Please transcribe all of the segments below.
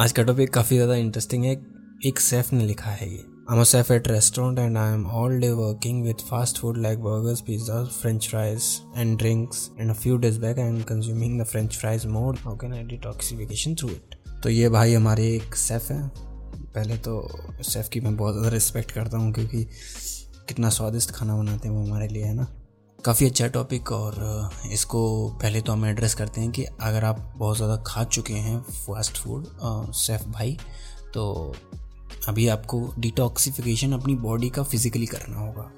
आज का टॉपिक काफ़ी ज़्यादा इंटरेस्टिंग है। एक सेफ़ ने लिखा है ये। I'm a chef at restaurant and I am all day working with fast food like burgers pizza French fries and drinks and a few days back I am consuming the French fries more how can I detoxification through it तो ये भाई हमारे एक safe है। पहले तो safe की मैं बहुत ज़्यादा रिस्पेक्ट करता हूँ क्योंकि कितना स्वादिष्ट खाना बनाते हैं वो हमारे लिए, है ना? काफ़ी अच्छा टॉपिक और इसको पहले तो हम एड्रेस करते हैं कि अगर आप बहुत ज़्यादा खा चुके हैं फास्ट फ़ूड सेफ़ भाई तो अभी आपको डिटॉक्सिफिकेशन अपनी बॉडी का फिजिकली करना होगा,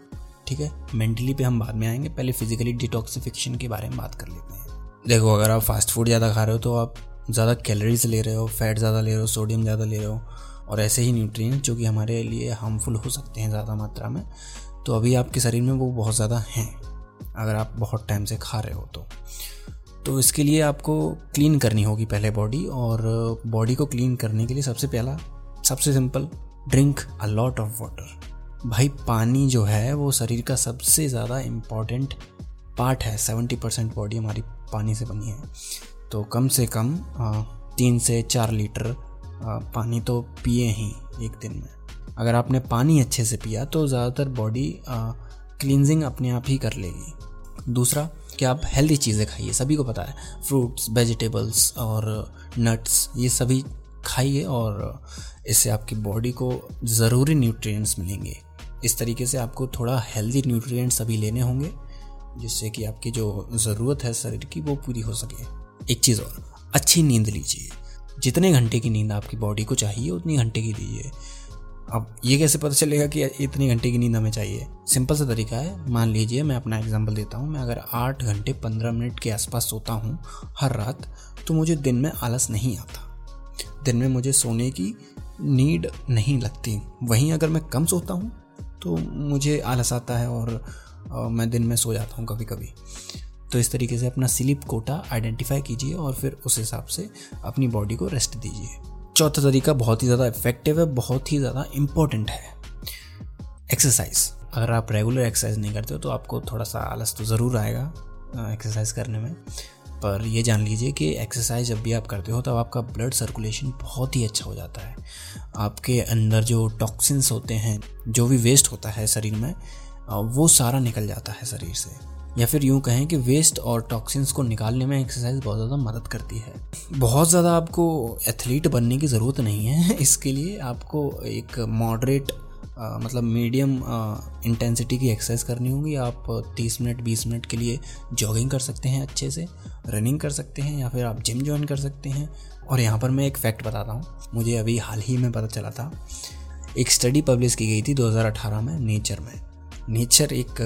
ठीक है? मेंटली पे हम बाद में आएँगे, पहले फिजिकली डिटॉक्सिफिकेशन के बारे में बात कर लेते हैं। देखो, अगर आप फास्ट फ़ूड ज़्यादा खा रहे हो तो आप ज़्यादा कैलोरीज ले रहे हो फैट ज़्यादा ले रहे हो सोडियम ज़्यादा ले रहे हो और ऐसे ही न्यूट्रिएंट्स जो कि हमारे लिए हार्मफुल हो सकते हैं ज़्यादा मात्रा में तो अभी आपके शरीर में वो बहुत ज़्यादा हैं। अगर आप बहुत टाइम से खा रहे हो तो। तो इसके लिए आपको क्लीन करनी होगी पहले बॉडी और बॉडी को क्लीन करने के लिए सबसे पहला, सबसे simple drink a lot of water भाई, पानी जो है, वो शरीर का सबसे ज़्यादा इंपॉर्टेंट पार्ट है। सेवेंटी परसेंट बॉडी हमारी पानी से बनी है। तो कम से कम तीन से चार लीटर पानी तो पिए ही एक दिन में। अगर आपने पानी अच्छे से पिया तो ज़्यादातर बॉडी क्लिनजिंग अपने आप ही कर लेगी। दूसरा, कि आप हेल्दी चीज़ें खाइए। सभी को पता है फ्रूट्स वेजिटेबल्स और नट्स ये सभी खाइए और इससे आपकी बॉडी को ज़रूरी न्यूट्रिएंट्स मिलेंगे। इस तरीके से आपको थोड़ा हेल्दी न्यूट्रिएंट्स अभी लेने होंगे, जिससे कि आपकी जो ज़रूरत है शरीर की, वो पूरी हो सके। एक चीज़ और, अच्छी नींद लीजिए। जितने घंटे की नींद आपकी बॉडी को चाहिए, उतनी घंटे की लीजिए अब ये कैसे पता चलेगा कि इतनी घंटे की नींद हमें चाहिए? सिंपल सा तरीका है। मान लीजिए, मैं अपना एग्ज़ाम्पल देता हूँ। मैं अगर आठ घंटे पंद्रह मिनट के आसपास सोता हूँ हर रात तो मुझे दिन में आलस नहीं आता। दिन में मुझे सोने की नीड नहीं लगती। वहीं अगर मैं कम सोता हूँ तो मुझे आलस आता है और मैं दिन में सो जाता हूँ कभी कभी तो इस तरीके से अपना स्लीप कोटा आइडेंटिफाई कीजिए और फिर उस हिसाब से अपनी बॉडी को रेस्ट दीजिए। चौथा तरीका बहुत ही ज़्यादा इफ़ेक्टिव है, बहुत ही ज़्यादा इम्पोर्टेंट है। एक्सरसाइज अगर आप रेगुलर एक्सरसाइज नहीं करते हो तो आपको थोड़ा सा आलस तो ज़रूर आएगा एक्सरसाइज करने में। पर ये जान लीजिए कि एक्सरसाइज जब भी आप करते हो तो आपका ब्लड सर्कुलेशन बहुत ही अच्छा हो जाता है। आपके अंदर जो टॉक्सिन्स होते हैं, जो भी वेस्ट होता है शरीर में वो सारा निकल जाता है शरीर से। या फिर यूँ कहें कि वेस्ट और टॉक्सिन्स को निकालने में एक्सरसाइज बहुत ज़्यादा मदद करती है। बहुत ज़्यादा आपको एथलीट बनने की ज़रूरत नहीं है। इसके लिए आपको एक मॉडरेट मतलब मीडियम इंटेंसिटी की एक्सरसाइज करनी होगी। आप 30 मिनट 20 मिनट के लिए जॉगिंग कर सकते हैं अच्छे से रनिंग कर सकते हैं या फिर आप जिम ज्वाइन कर सकते हैं। और यहाँ पर मैं एक फैक्ट बताता हूँ। मुझे अभी हाल ही में पता चला था। एक स्टडी पब्लिश की गई थी 2018 में नेचर में। नेचर एक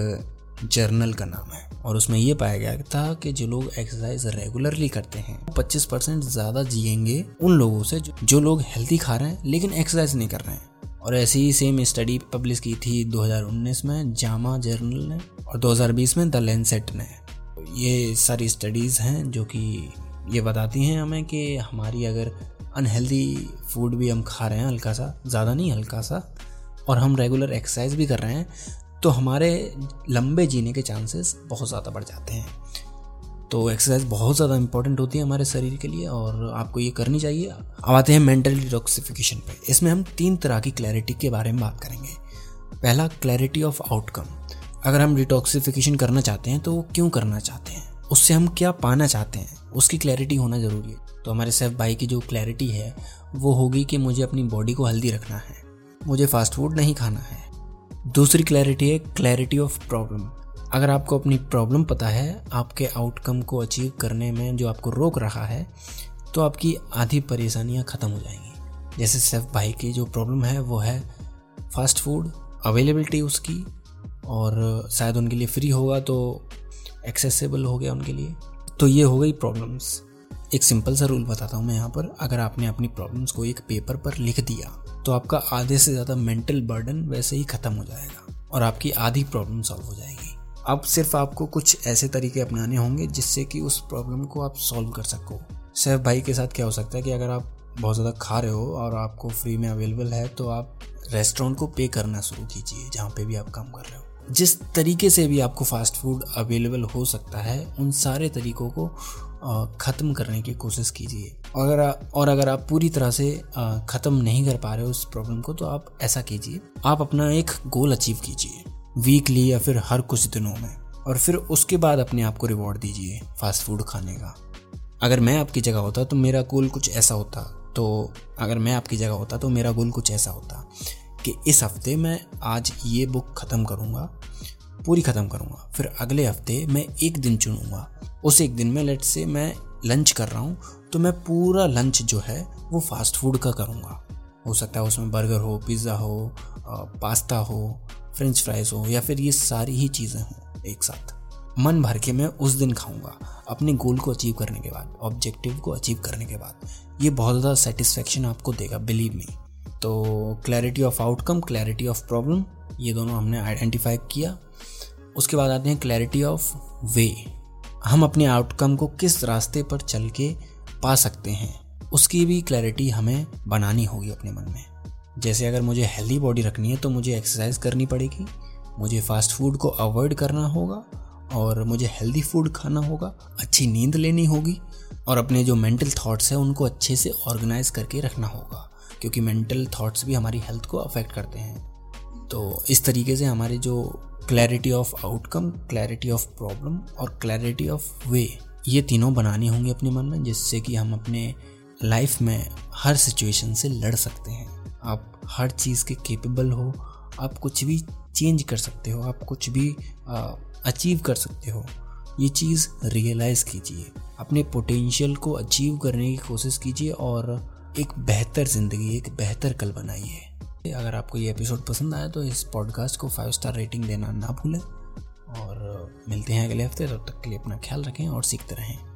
जर्नल का नाम है। और उसमें ये पाया गया था कि जो लोग एक्सरसाइज रेगुलरली करते हैं वो 25 परसेंट ज़्यादा जिएँगे उन लोगों से जो, जो लोग हेल्थी खा रहे हैं लेकिन एक्सरसाइज नहीं कर रहे हैं। और ऐसी ही सेम स्टडी पब्लिश की थी 2019 में जामा जर्नल ने और 2020 में द लेंसेट ने। ये सारी स्टडीज़ हैं जो कि ये बताती हैं हमें कि हमारी अगर अनहेल्दी फ़ूड भी हम खा रहे हैं हल्का सा ज़्यादा नहीं हल्का सा और हम रेगुलर एक्सरसाइज भी कर रहे हैं तो हमारे लंबे जीने के चांसेस बहुत ज़्यादा बढ़ जाते हैं। तो एक्सरसाइज बहुत ज़्यादा इंपॉर्टेंट होती है हमारे शरीर के लिए और आपको ये करनी चाहिए। अब आते हैं मेंटल डिटॉक्सिफिकेशन पे। इसमें हम तीन तरह की क्लैरिटी के बारे में बात करेंगे। पहला क्लैरिटी ऑफ़ आउटकम अगर हम डिटॉक्सिफिकेशन करना चाहते हैं तो वो क्यों करना चाहते हैं? उससे हम क्या पाना चाहते हैं? उसकी क्लैरिटी होना ज़रूरी है। तो हमारे सेफ़ भाई की जो क्लैरिटी है, वो होगी कि मुझे अपनी बॉडी को हेल्दी रखना है। मुझे फास्ट फ़ूड नहीं खाना है। दूसरी क्लैरिटी है क्लैरिटी ऑफ़ प्रॉब्लम अगर आपको अपनी प्रॉब्लम पता है, आपके आउटकम को अचीव करने में जो आपको रोक रहा है तो आपकी आधी परेशानियाँ ख़त्म हो जाएँगी। जैसे सेफ़ भाई की जो प्रॉब्लम है, वो है फास्ट फ़ूड अवेलेबिलिटी उसकी, और शायद उनके लिए फ्री होगा तो एक्सेसिबल हो गया उनके लिए। तो ये हो गई प्रॉब्लम्स एक सिंपल सा रूल बताता हूँ मैं यहाँ पर। अगर आपने अपनी प्रॉब्लम्स को एक पेपर पर लिख दिया तो आपका आधे से ज़्यादा मेंटल बर्डन वैसे ही ख़त्म हो जाएगा और आपकी आधी प्रॉब्लम सॉल्व हो जाएगी। अब सिर्फ़ आपको कुछ ऐसे तरीके अपनाने होंगे जिससे कि उस प्रॉब्लम को आप सॉल्व कर सको। सैफ भाई के साथ क्या हो सकता है कि अगर आप बहुत ज़्यादा खा रहे हो और आपको फ्री में अवेलेबल है तो आप रेस्टोरेंट को पे करना शुरू कीजिए, जहाँ पे भी आप काम कर रहे हो। जिस तरीके से भी आपको फास्ट फ़ूड अवेलेबल हो सकता है, उन सारे तरीकों को ख़त्म करने की कोशिश कीजिए। अगर और अगर आप पूरी तरह से ख़त्म नहीं कर पा रहे उस प्रॉब्लम को तो आप ऐसा कीजिए, आप अपना एक गोल अचीव कीजिए वीकली या फिर हर कुछ दिनों में। और फिर उसके बाद अपने आप को रिवॉर्ड दीजिए फास्ट फ़ूड खाने का। अगर मैं आपकी जगह होता तो मेरा गोल कुछ ऐसा होता। तो अगर मैं आपकी जगह होता तो मेरा गोल कुछ ऐसा होता। कि इस हफ़्ते मैं आज ये बुक ख़त्म करूँगा, पूरी ख़त्म करूँगा, फिर अगले हफ़्ते मैं एक दिन चुनूँगा। उस एक दिन में लेट से मैं लंच कर रहा हूँ तो मैं पूरा लंच जो है, वो फास्ट फ़ूड का करूँगा। हो सकता है उसमें बर्गर हो पिज़्ज़ा हो पास्ता हो फ्रेंच फ्राइज हो, या फिर ये सारी ही चीज़ें हों एक साथ। मन भर के मैं उस दिन खाऊँगा, अपने गोल को अचीव करने के बाद ऑब्जेक्टिव को अचीव करने के बाद। ये बहुत ज़्यादा सेटिस्फेक्शन आपको देगा बिलीव मी तो clarity of outcome clarity of problem ये दोनों हमने आइडेंटिफाई किया। उसके बाद आते हैं क्लैरिटी ऑफ़ वे हम अपने आउटकम को किस रास्ते पर चल के पा सकते हैं, उसकी भी क्लैरिटी हमें बनानी होगी अपने मन में। जैसे अगर मुझे हेल्दी बॉडी रखनी है तो मुझे एक्सरसाइज करनी पड़ेगी, मुझे फास्ट फ़ूड को अवॉइड करना होगा और मुझे हेल्दी फ़ूड खाना होगा, अच्छी नींद लेनी होगी और अपने जो मेंटल थॉट्स हैं उनको अच्छे से ऑर्गेनाइज करके रखना होगा। क्योंकि मेंटल थॉट्स भी हमारी हेल्थ को अफेक्ट करते हैं। तो इस तरीके से हमारे जो clarity of outcome clarity of problem और क्लैरिटी ऑफ़ वे ये तीनों बनानी होंगी अपने मन में, जिससे कि हम अपने लाइफ में हर सिचुएशन से लड़ सकते हैं। आप हर चीज़ के केपेबल हो, आप कुछ भी चेंज कर सकते हो, आप कुछ भी अचीव कर सकते हो, ये चीज़ रियलाइज़ कीजिए। अपने पोटेंशियल को अचीव करने की कोशिश कीजिए और एक बेहतर ज़िंदगी, एक बेहतर कल बनाइए अगर आपको ये एपिसोड पसंद आया तो इस पॉडकास्ट को फाइव स्टार रेटिंग देना ना भूलें और मिलते हैं अगले हफ़्ते, तब तक के लिए अपना ख्याल रखें और सीखते रहें।